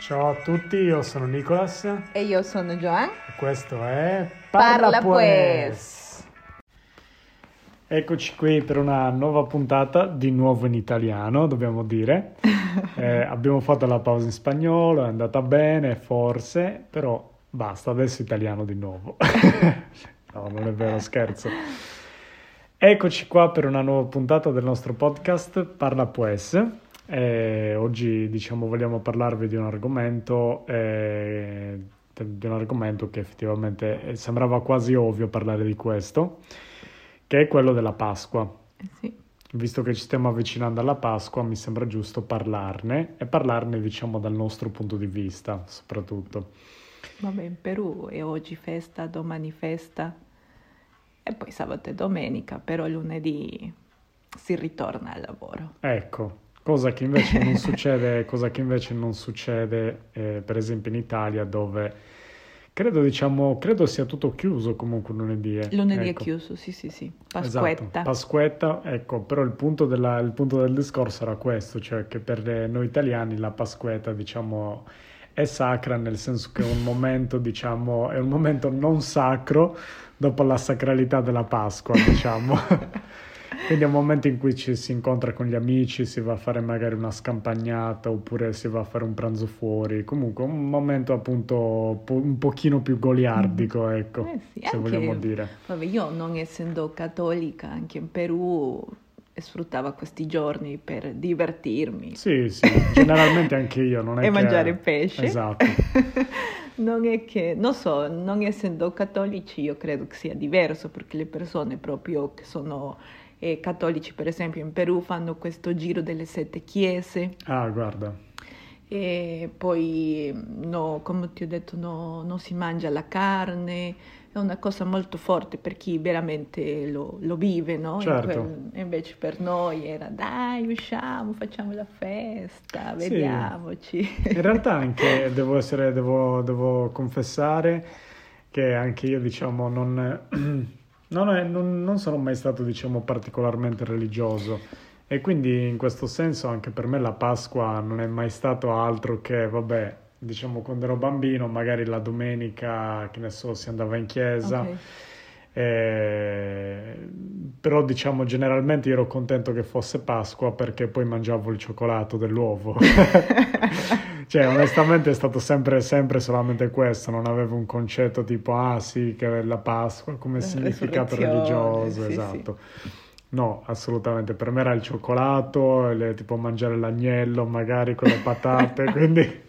Ciao a tutti, io sono Nicolas e E io sono Joan. questo è Parla Pues. Eccoci qui per una nuova puntata, di nuovo in italiano, dobbiamo dire. Eh, abbiamo fatto la pausa in spagnolo, è andata bene, forse, però basta, adesso italiano di nuovo. no, non è vero, scherzo. Eccoci qua per una nuova puntata del nostro podcast Parla Pues. Eh, oggi diciamo vogliamo parlarvi di un argomento, eh, di un argomento che effettivamente eh, sembrava quasi ovvio parlare di questo, che è quello della Pasqua. Eh sì. Visto che ci stiamo avvicinando alla Pasqua, mi sembra giusto parlarne e parlarne diciamo dal nostro punto di vista, soprattutto. Vabbè, in Perù è oggi festa, domani festa e poi sabato e domenica, però lunedì si ritorna al lavoro. Ecco, cosa che invece non succede, cosa che invece non succede eh, per esempio in Italia dove credo, diciamo, credo sia tutto chiuso comunque lunedì. eh. Lunedì Ecco. è chiuso, sì sì sì, Esatto, Pasquetta. Pasquetta, ecco, però il punto, della- il punto del discorso era questo, cioè che per eh, noi italiani la Pasquetta, diciamo, è sacra nel senso che è un momento, diciamo, è un momento non sacro dopo la sacralità della Pasqua, diciamo. Quindi è un momento in cui ci si incontra con gli amici, si va a fare magari una scampagnata oppure si va a fare un pranzo fuori. Comunque un momento appunto po- un pochino più goliardico, ecco, Eh sì, se vogliamo dire. Vabbè, io non essendo cattolica, anche in Perù sfruttavo questi giorni per divertirmi Sì, sì, generalmente anche io, non è e che... mangiare pesce. Esatto, non è che, non so, non essendo cattolici io credo che sia diverso perché le persone proprio che sono eh, cattolici, per esempio in Perù, fanno questo giro delle sette chiese ah guarda, e poi, no, come ti ho detto, no- non si mangia la carne, è una cosa molto forte per chi veramente lo, lo vive, no? In Certo. quel- invece per noi era dai, usciamo, facciamo la festa, Sì. vediamoci. in realtà anche devo essere, devo, devo confessare che anche io diciamo non, non, è- non- non sono mai stato diciamo particolarmente religioso e quindi in questo senso anche per me la Pasqua non è mai stato altro che, vabbè, diciamo quando ero bambino magari la domenica, che ne so, si andava in chiesa. Ok. Eh, però diciamo generalmente ero contento che fosse Pasqua perché poi mangiavo il cioccolato dell'uovo. cioè onestamente è stato sempre, sempre solamente questo, non avevo un concetto tipo ah sì che è la Pasqua come significato religioso, sì, esatto. No, assolutamente, per me era il cioccolato, le- tipo mangiare l'agnello magari con le patate, quindi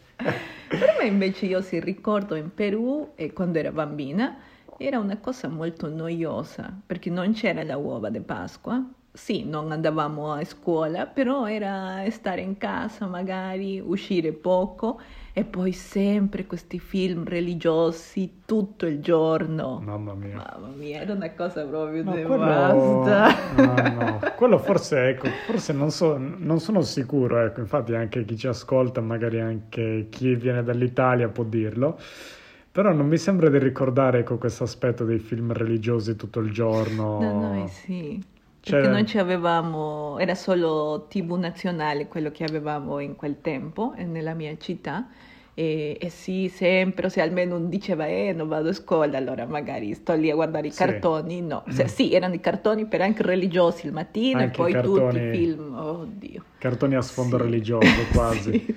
Per me invece io si ricordo in Perù e quando ero bambina era una cosa molto noiosa perché non c'era la uova di Pasqua. Sì, non andavamo a scuola, però era stare in casa magari, uscire poco e poi sempre questi film religiosi tutto il giorno. mamma mia. Mamma mia, era una cosa proprio No, di quello, basta. no, no, quello forse, ecco, forse non, so, non sono sicuro, ecco, infatti anche chi ci ascolta, magari anche chi viene dall'Italia può dirlo, però non mi sembra di ricordare ecco, questo aspetto dei film religiosi tutto il giorno. Da noi sì, Cioè- perché non ci avevamo, era solo TV nazionale quello che avevamo in quel tempo eh, nella mia città e, e sì, sempre, se almeno uno diceva eh non vado a scuola, allora magari sto lì a guardare i Sì. cartoni, no, Se- sì, erano i cartoni però anche religiosi il mattino Anche e poi i tutti cartoni- i film, oddio. Cartoni a sfondo Sì. religioso quasi. Sì,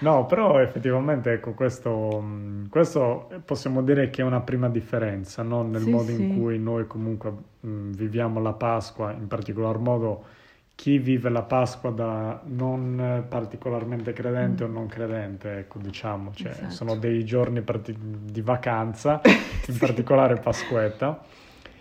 No, però effettivamente ecco, questo, questo possiamo dire che è una prima differenza, no? Nel Sì, modo in sì. cui noi comunque mh, viviamo la Pasqua, in particolar modo chi vive la Pasqua da non particolarmente credente o non credente, ecco, diciamo, cioè, Mm. Esatto. sono dei giorni di vacanza, in particolare Pasquetta.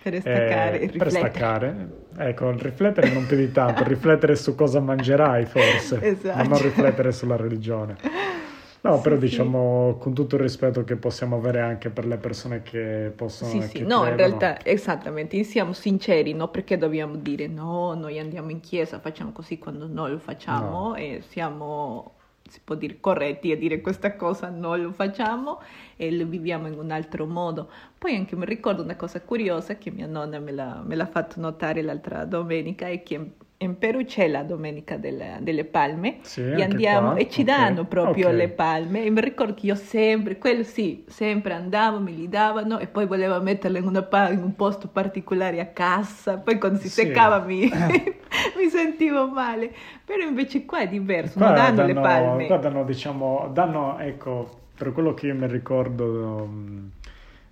per staccare, Eh, per staccare, ecco, riflettere non più di tanto, riflettere su cosa mangerai forse, Esatto. ma non riflettere sulla religione. No, Sì, però sì. diciamo con tutto il rispetto che possiamo avere anche per le persone che possono... Sì, sì, no, in credono. realtà esattamente, siamo sinceri, no? Perché dobbiamo dire no, noi andiamo in chiesa, facciamo così quando non lo facciamo No. e siamo, si può dire, corretti a dire questa cosa, non lo facciamo e lo viviamo in un altro modo. Poi anche mi ricordo una cosa curiosa che mia nonna me l'ha, me l'ha fatto notare l'altra domenica è che in Perù c'è la Domenica delle, delle Palme Sì, e andiamo qua. e ci danno proprio ok. le palme e mi ricordo che io sempre, quello sì, sempre andavo, me li davano e poi volevo metterle in, una pa- in un posto particolare a cassa, poi quando si Sì. seccava mi, mi sentivo male, però invece qua è diverso, Qua non danno, le palme. qua danno, diciamo, danno, ecco, per quello che io mi ricordo um,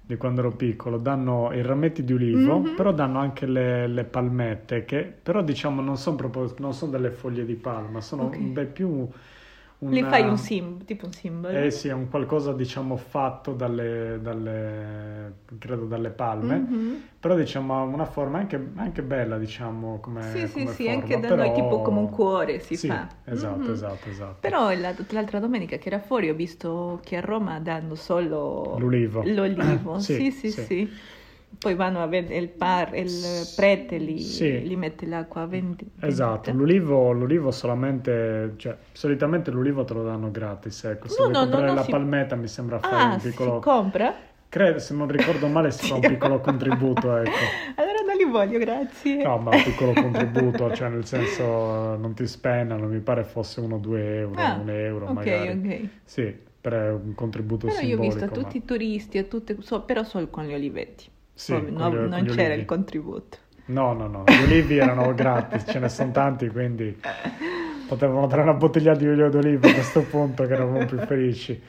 di quando ero piccolo, danno i rametti di ulivo, Mhm. però danno anche le, le palmette, che però diciamo non sono proprio, non sono delle foglie di palma, sono Ok. beh, più Li una- fai un sim, tipo un simbolo. Eh sì, è un qualcosa diciamo fatto dalle, dalle credo dalle palme, Mhm. però diciamo ha una forma anche, anche bella, diciamo, come Sì, sì, come sì, forma, anche da però- noi tipo come un cuore si Sì, fa. Esatto, Mhm. esatto, esatto. Però la- l'altra domenica che era fuori ho visto che a Roma danno solo L'ulivo. l'olivo. Sì, Sì, sì, sì. sì. Poi vanno a vedere il, par, il prete, li, Sì. li mette l'acqua vendi- Esatto, l'ulivo, l'ulivo solamente, cioè solitamente l'ulivo te lo danno gratis, ecco, se No, no, comprare no, la si- palmetta mi sembra fare Ah, un si piccolo, compra? credo, se non ricordo male si fa un piccolo contributo, ecco. Allora non li voglio, grazie. No, ma un piccolo contributo, cioè nel senso non ti spennano, mi pare fosse uno o due euro, Ah, un euro ok, magari. ok. Sì, per un contributo Però io ho simbolico. visto ma- tutti i turisti, e tutte, so- però solo con gli olivetti. Sì, con no- gli- non c'era il contributo. No, no, no, gli olivi erano gratis, ce ne sono tanti, quindi potevano dare una bottiglia di olio d'oliva a questo punto che eravamo più felici.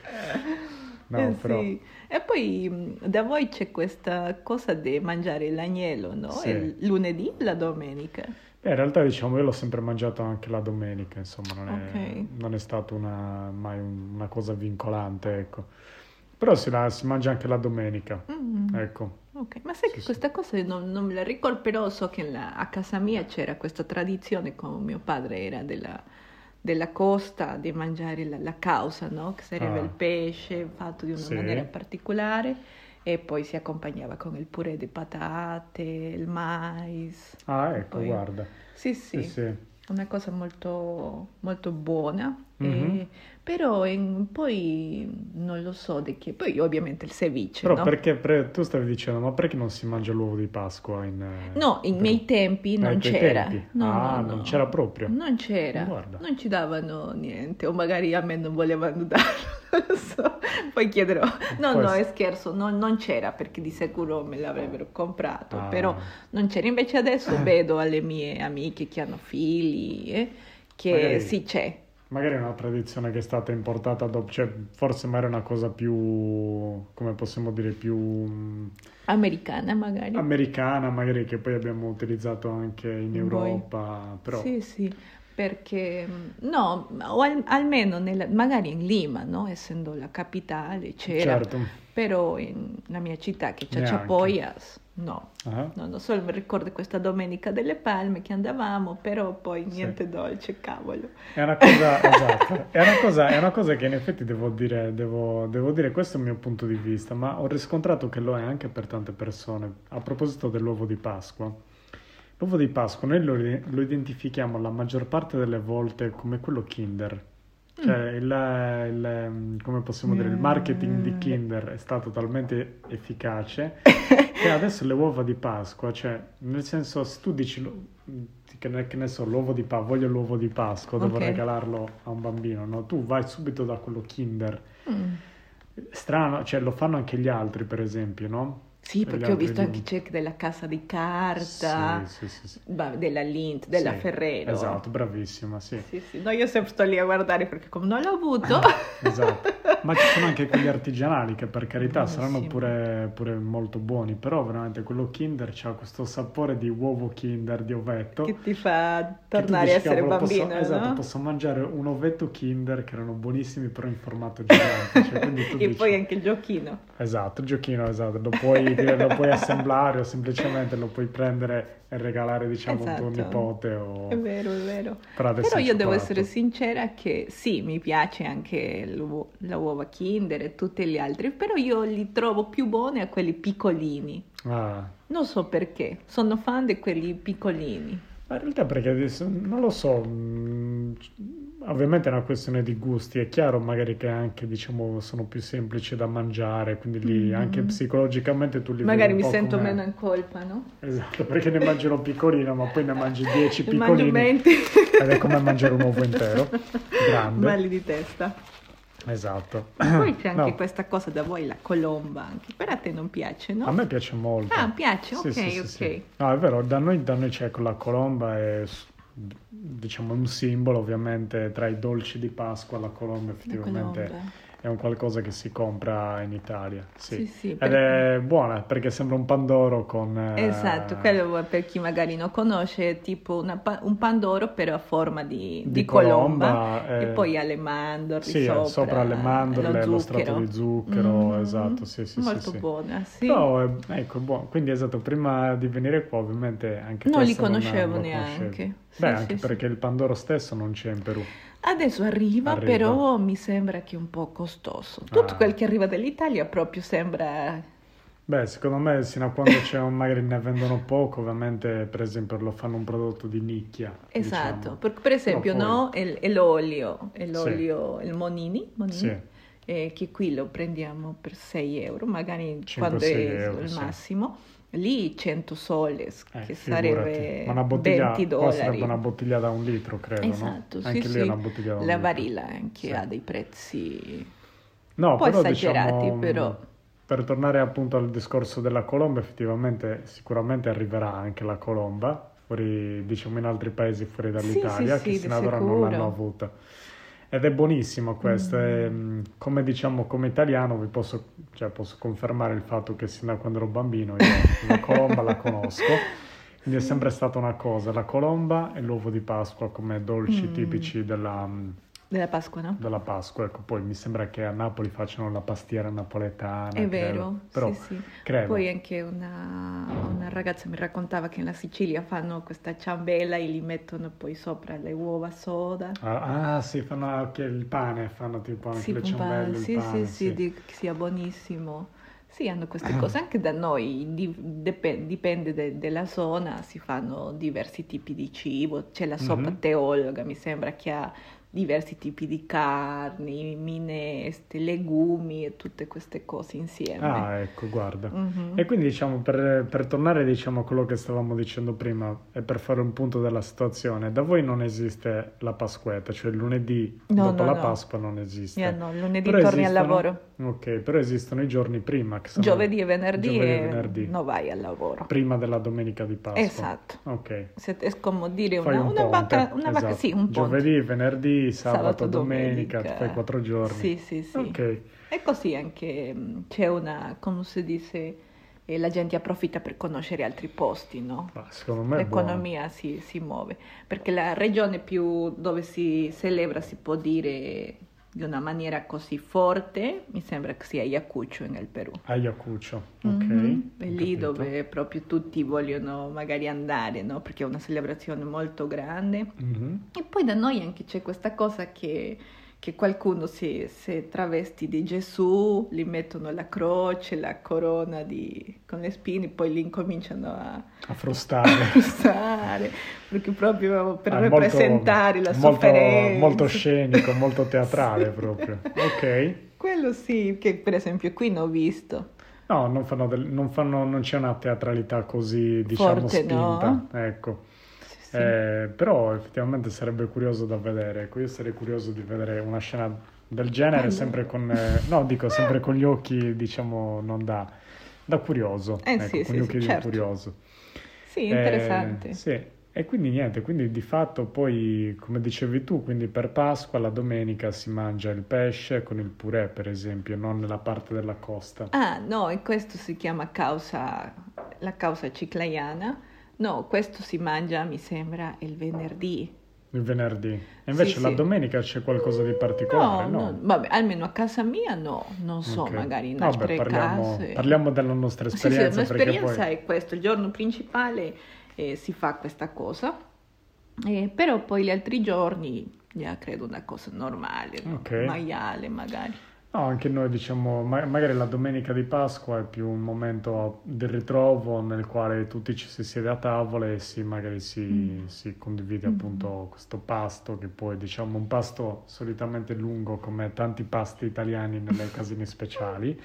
No, Eh, però... sì. E poi mh, da voi c'è questa cosa di mangiare l'agnello, no? Sì. Il lunedì, la domenica. Beh, in realtà diciamo io l'ho sempre mangiato anche la domenica, insomma, non è, Ok. non è stata una, mai un- una cosa vincolante, ecco. Però si, la- si mangia anche la domenica, Mm, ecco. ok. Ma sai Sì, che sì. questa cosa non, non me la ricordo, però so che la- a casa mia c'era questa tradizione, come mio padre era della, della costa, di mangiare la, la causa, no? Che sarebbe Ah. il pesce fatto di una Sì. maniera particolare e poi si accompagnava con il purè di patate, il mais. Ah, ecco, Poi- guarda. Sì, sì. Sì, sì. una cosa molto, molto buona, Mhm. eh, però in- poi non lo so di che, poi ovviamente il ceviche, Però no? perché, pre- tu stavi dicendo, ma perché non si mangia l'uovo di Pasqua in... eh, No, in Perù? miei tempi Ah, non c'era. tempi? No, Ah, no, non no. c'era proprio? Non c'era, Guarda. non ci davano niente, o magari a me non volevano darlo, so, poi chiederò. No, Può no, è scherzo, non, non c'era perché di sicuro me l'avrebbero comprato, Ah. però non c'era. Invece adesso vedo alle mie amiche che hanno figli eh, che Magari- sì c'è. Magari è una tradizione che è stata importata dopo, cioè forse magari è una cosa più, come possiamo dire, più mm, Americana magari. americana, magari che poi abbiamo utilizzato anche in. Europa, però Sì, sì, perché mm, no, o al- almeno nella- magari in Lima, no? Essendo la capitale c'era, certo. però in- nella mia città che c'è Neanche. No. Ah, No, non mi ricordo questa domenica delle palme che andavamo, però poi Sì. niente dolce, cavolo. È una cosa, esatto, è una cosa, è una cosa che in effetti devo dire, devo, devo dire, questo è il mio punto di vista, ma ho riscontrato che lo è anche per tante persone. A proposito dell'uovo di Pasqua, l'uovo di Pasqua noi lo, lo identifichiamo la maggior parte delle volte come quello Kinder. Cioè, il, il- come possiamo dire, il marketing di Mm. Kinder è stato talmente efficace che adesso le uova di Pasqua, cioè, nel senso, se tu dici, che ne, che ne so, l'uovo di Pasqua, voglio l'uovo di Pasqua, devo Ok. regalarlo a un bambino, no? Tu vai subito da quello Kinder. Mm. Strano, cioè, lo fanno anche gli altri, per esempio, no? Sì, perché ho visto anche check della casa di carta, Sì, sì, sì, della Lint, della Ferrero. Esatto, bravissima, sì. No, io sempre sto lì a guardare perché come non l'ho avuto... Esatto, ma ci sono anche quelli artigianali che per carità saranno Buonissimi. pure, pure molto buoni, però veramente quello Kinder ha questo sapore di uovo Kinder, di ovetto. che ti fa tornare a essere "Cavolo, posso- bambino, Esatto, no? posso mangiare un ovetto Kinder che erano buonissimi però in formato gigante. cioè, E dici- poi anche il giochino. Esatto, il giochino, esatto, lo puoi, lo puoi assemblare o semplicemente lo puoi prendere e regalare diciamo a tuo Esatto. nipote o... È vero, è vero. Però il io devo essere sincera che sì, mi piace anche l'uo- la uova Kinder e tutti gli altri, però io li trovo più buoni a quelli piccolini. Ah, Non so perché, sono fan di quelli piccolini. Ma in realtà perché adesso non lo so, mh, ovviamente è una questione di gusti, è chiaro magari che anche diciamo sono più semplici da mangiare, quindi lì Mm. anche psicologicamente tu li Magari un mi sento come- meno in colpa, no? Esatto, perché ne mangi uno piccolino, ma poi ne mangi 10 Ne mangio piccolini 20. ed è come mangiare un uovo intero, grande. Mali di testa. Esatto. Poi c'è anche No, questa cosa da voi, la colomba anche. Per a te non piace, no? A me piace molto. Ah, piace? Sì, Ok, sì, ok. sì. No, è vero, da noi, da noi c'è con la colomba, è diciamo un simbolo ovviamente tra i dolci di Pasqua, la colomba La effettivamente colomba. È un qualcosa che si compra in Italia. Sì. Sì, sì, Ed perché- è buona perché sembra un pandoro con... eh, Esatto, quello per chi magari non conosce è tipo una un pandoro però a forma di, Di di colomba, colomba, e eh, poi ha le mandorle Sì, sopra, sopra, le mandorle, lo, strato zucchero. di zucchero, Mhm. esatto, sì, sì, Molto sì. buona, sì. Però, eh, ecco, buono. Quindi esatto, prima di venire qua ovviamente anche Non li conoscevo lo neanche. Beh, anche perché il pandoro stesso non c'è in Perù. Adesso arriva, Arriva. però mi sembra che è un po' costoso. Tutto Ah. quel che arriva dall'Italia proprio sembra... Beh, secondo me, sino a quando c'è un, magari ne vendono poco, ovviamente, per esempio, lo fanno un prodotto di nicchia. Esatto, diciamo. per, per esempio poi- no, è, l'olio, è l'olio, il Monini, Monini, Sì. Eh, che qui lo prendiamo per 6 euro, magari 5-6 quando è euro, il sì. massimo. Lì 100 soles, Eh, che sarebbe Ma una bottiglia, 20 qua dollari. sarebbe una bottiglia da un litro, credo, Esatto, no? sì, Anche lì sì. una bottiglia da un La litro. Varilla anche Sì. ha dei prezzi No, un po' però, esagerati, diciamo, però. Per tornare appunto al discorso della colomba, effettivamente sicuramente arriverà anche la colomba, fuori, diciamo in altri paesi fuori dall'Italia, sì, che sì, sino ad ora non l'hanno avuta. Ed è buonissimo questo, Mm. e, mh, come diciamo come italiano vi posso, cioè, posso confermare il fatto che sin da quando ero bambino io la colomba la conosco, quindi è sempre stata una cosa, la colomba e l'uovo di Pasqua come dolci Mm. tipici della, mh, della Pasqua, no? della Pasqua, ecco, poi mi sembra che a Napoli facciano la pastiera napoletana, È credo. vero, però sì, sì. credo. Poi anche una, una ragazza mi raccontava che in Sicilia fanno questa ciambella e gli mettono poi sopra le uova soda. Ah, ah, sì, fanno anche il pane, fanno tipo anche Sì, le ciambelle, sì, pane, sì, sì, che sia buonissimo. Sì, hanno queste cose. Anche da noi di- depe- dipende de- dalla zona, si fanno diversi tipi di cibo. C'è la soppa Mhm. teologa, mi sembra che ha diversi tipi di carni, minestre, legumi e tutte queste cose insieme. Ah, ecco, guarda. Mhm. E quindi diciamo, per, per tornare diciamo, a quello che stavamo dicendo prima e per fare un punto della situazione, da voi non esiste la Pasquetta, cioè il lunedì No, dopo no, la no. Pasqua non esiste. Yeah, no, lunedì Però torni al esistono- lavoro. Ok, però esistono i giorni prima, che sono Giovedì e venerdì giovedì e venerdì, non vai al lavoro. prima della domenica di Pasqua. Esatto. Ok. Se- È come dire una, un una ponte, vaca- una vaca- esatto. sì, un ponte. Giovedì, venerdì, sabato, Sabato, domenica, domenica. fai quattro giorni. Sì, sì, sì. Ok. E così anche mh, c'è una, come si dice, la gente approfitta per conoscere altri posti, no? Ma secondo me è. L'economia si, si muove, perché la regione più dove si celebra, si può dire di una maniera così forte, mi sembra che sia Ayacucho nel Perù. Ayacucho, ok. Mhm. È lì dove proprio tutti vogliono magari andare, no? Perché è una celebrazione molto grande. Mhm. E poi da noi anche c'è questa cosa che, che qualcuno si, si travesti di Gesù, gli mettono la croce, la corona di- con le spine, poi li incominciano a A frustare. usare, perché proprio per Ah, molto- rappresentare la molto, sofferenza. molto scenico, molto teatrale proprio. Ok. Quello sì, che per esempio qui non ho visto. No, non, fanno del- non, fanno- non c'è una teatralità così, diciamo, Forte, no? spinta. Ecco. Sì, sì. Eh, però effettivamente sarebbe curioso da vedere. Ecco, io sarei curioso di vedere una scena del genere, Bello. sempre con, eh, no, dico sempre con gli occhi, diciamo, non da, da curioso. Eh, ecco, sì, con sì, gli sì, occhi di certo. curioso. Sì, Eh, interessante. sì, e quindi niente, quindi di fatto poi, come dicevi tu, quindi per Pasqua la domenica si mangia il pesce con il purè, per esempio, non nella parte della costa. Ah, no, e questo si chiama causa, la causa ciclaiana. No, questo si mangia, mi sembra, il venerdì. Il venerdì. E invece Sì, la sì. domenica c'è qualcosa di particolare, no? no, vabbè, almeno a casa mia no, non so, Ok. magari in Vabbè, altre parliamo, case. parliamo della nostra Sì, sì, esperienza, perché l'esperienza poi... è questo, il giorno principale eh, si fa questa cosa, eh, però poi gli altri giorni, ya credo una cosa normale, no? Ok. maiale magari. No, anche noi diciamo, ma- magari la domenica di Pasqua è più un momento di ritrovo nel quale tutti ci si siede a tavola e si, magari si, Mm. si condivide Mm. appunto questo pasto che poi diciamo un pasto solitamente lungo come tanti pasti italiani nelle occasioni speciali.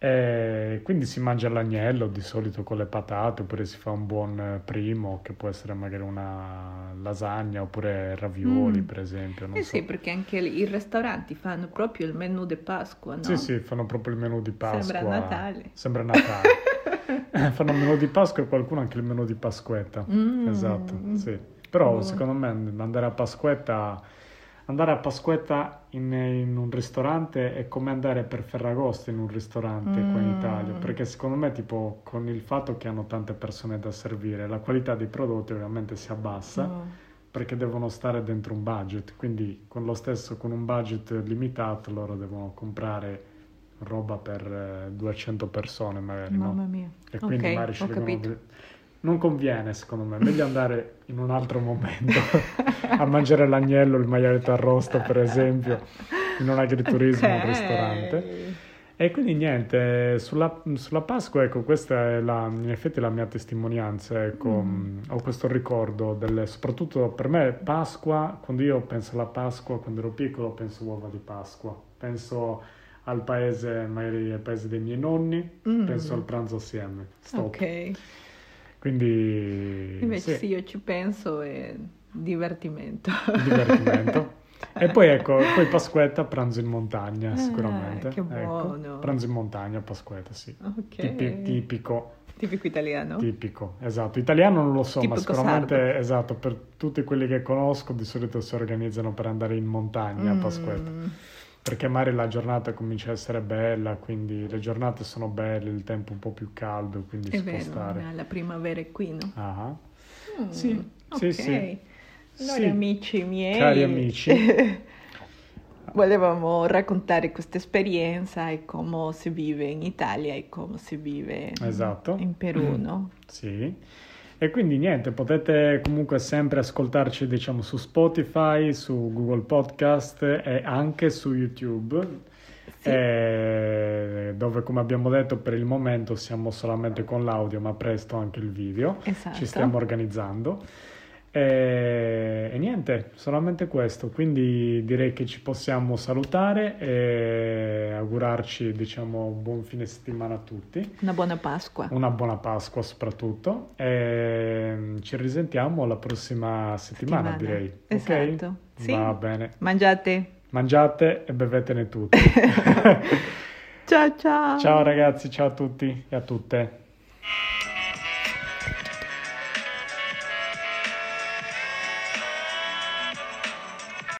E quindi si mangia l'agnello di solito con le patate oppure si fa un buon eh, primo che può essere magari una lasagna oppure ravioli Mm. per esempio. non Eh so. sì, perché anche i ristoranti fanno proprio il menù di Pasqua, no? Sì, sì, fanno proprio il menù di Pasqua. Sembra Natale. Sembra Natale. Eh, fanno il menù di Pasqua e qualcuno anche il menù di Pasquetta. Mm. Esatto, sì. Però Buono. secondo me andare a Pasquetta, andare a Pasquetta in, in un ristorante è come andare per Ferragosto in un ristorante qua in Mm. Italia, perché secondo me tipo con il fatto che hanno tante persone da servire, la qualità dei prodotti ovviamente si abbassa Oh. perché devono stare dentro un budget, quindi con lo stesso, con un budget limitato, loro devono comprare roba per eh, 200 persone magari, Mamma no? mia. E quindi Ok, magari ci ho Non conviene, secondo me, meglio andare in un altro momento a mangiare l'agnello, il maialetto arrosto, per esempio, in un agriturismo, un Ok. ristorante. E quindi niente, sulla, sulla Pasqua, ecco, questa è la, in effetti la mia testimonianza, ecco, Mm. mh, ho questo ricordo, delle, soprattutto per me Pasqua, quando io penso alla Pasqua, quando ero piccolo, penso uova di Pasqua, penso al paese, magari al paese dei miei nonni, Mm. penso al pranzo assieme, stop. Ok. Quindi Invece sì, sì, io ci penso e divertimento. divertimento. E poi ecco, poi Pasquetta, pranzo in montagna, Ah, sicuramente. che Ecco, buono. pranzo in montagna, Pasquetta, sì. Ok. Tipi- tipico, Tipico italiano. tipico, esatto. Italiano non lo so, ma Tipico sicuramente, sardo. esatto, per tutti quelli che conosco di solito si organizzano per andare in montagna a Mm. Perché magari la giornata comincia a essere bella, quindi le giornate sono belle, il tempo un po' più caldo, quindi È si può vero, stare. la primavera è qui, no? Ah, Mm, Sì, sì, ok. sì. Noi Sì. amici miei, Cari amici. volevamo raccontare questa esperienza e come si vive in Italia e come si vive Esatto. in Perù, no? Sì. E quindi niente, potete comunque sempre ascoltarci, diciamo, su Spotify, su Google Podcast e anche su YouTube, Sì. eh, dove come abbiamo detto per il momento siamo solamente con l'audio, ma presto anche il video. Esatto. Ci stiamo organizzando. E, e niente, solamente questo. Quindi direi che ci possiamo salutare e augurarci, diciamo, buon fine settimana a tutti. Una buona Pasqua. Una buona Pasqua soprattutto e ci risentiamo la prossima settimana, Settimana. direi. Esatto. Ok? Sì. Va bene. Mangiate. Mangiate e bevetene tutti. Ciao ciao. ciao ragazzi, ciao a tutti e a tutte.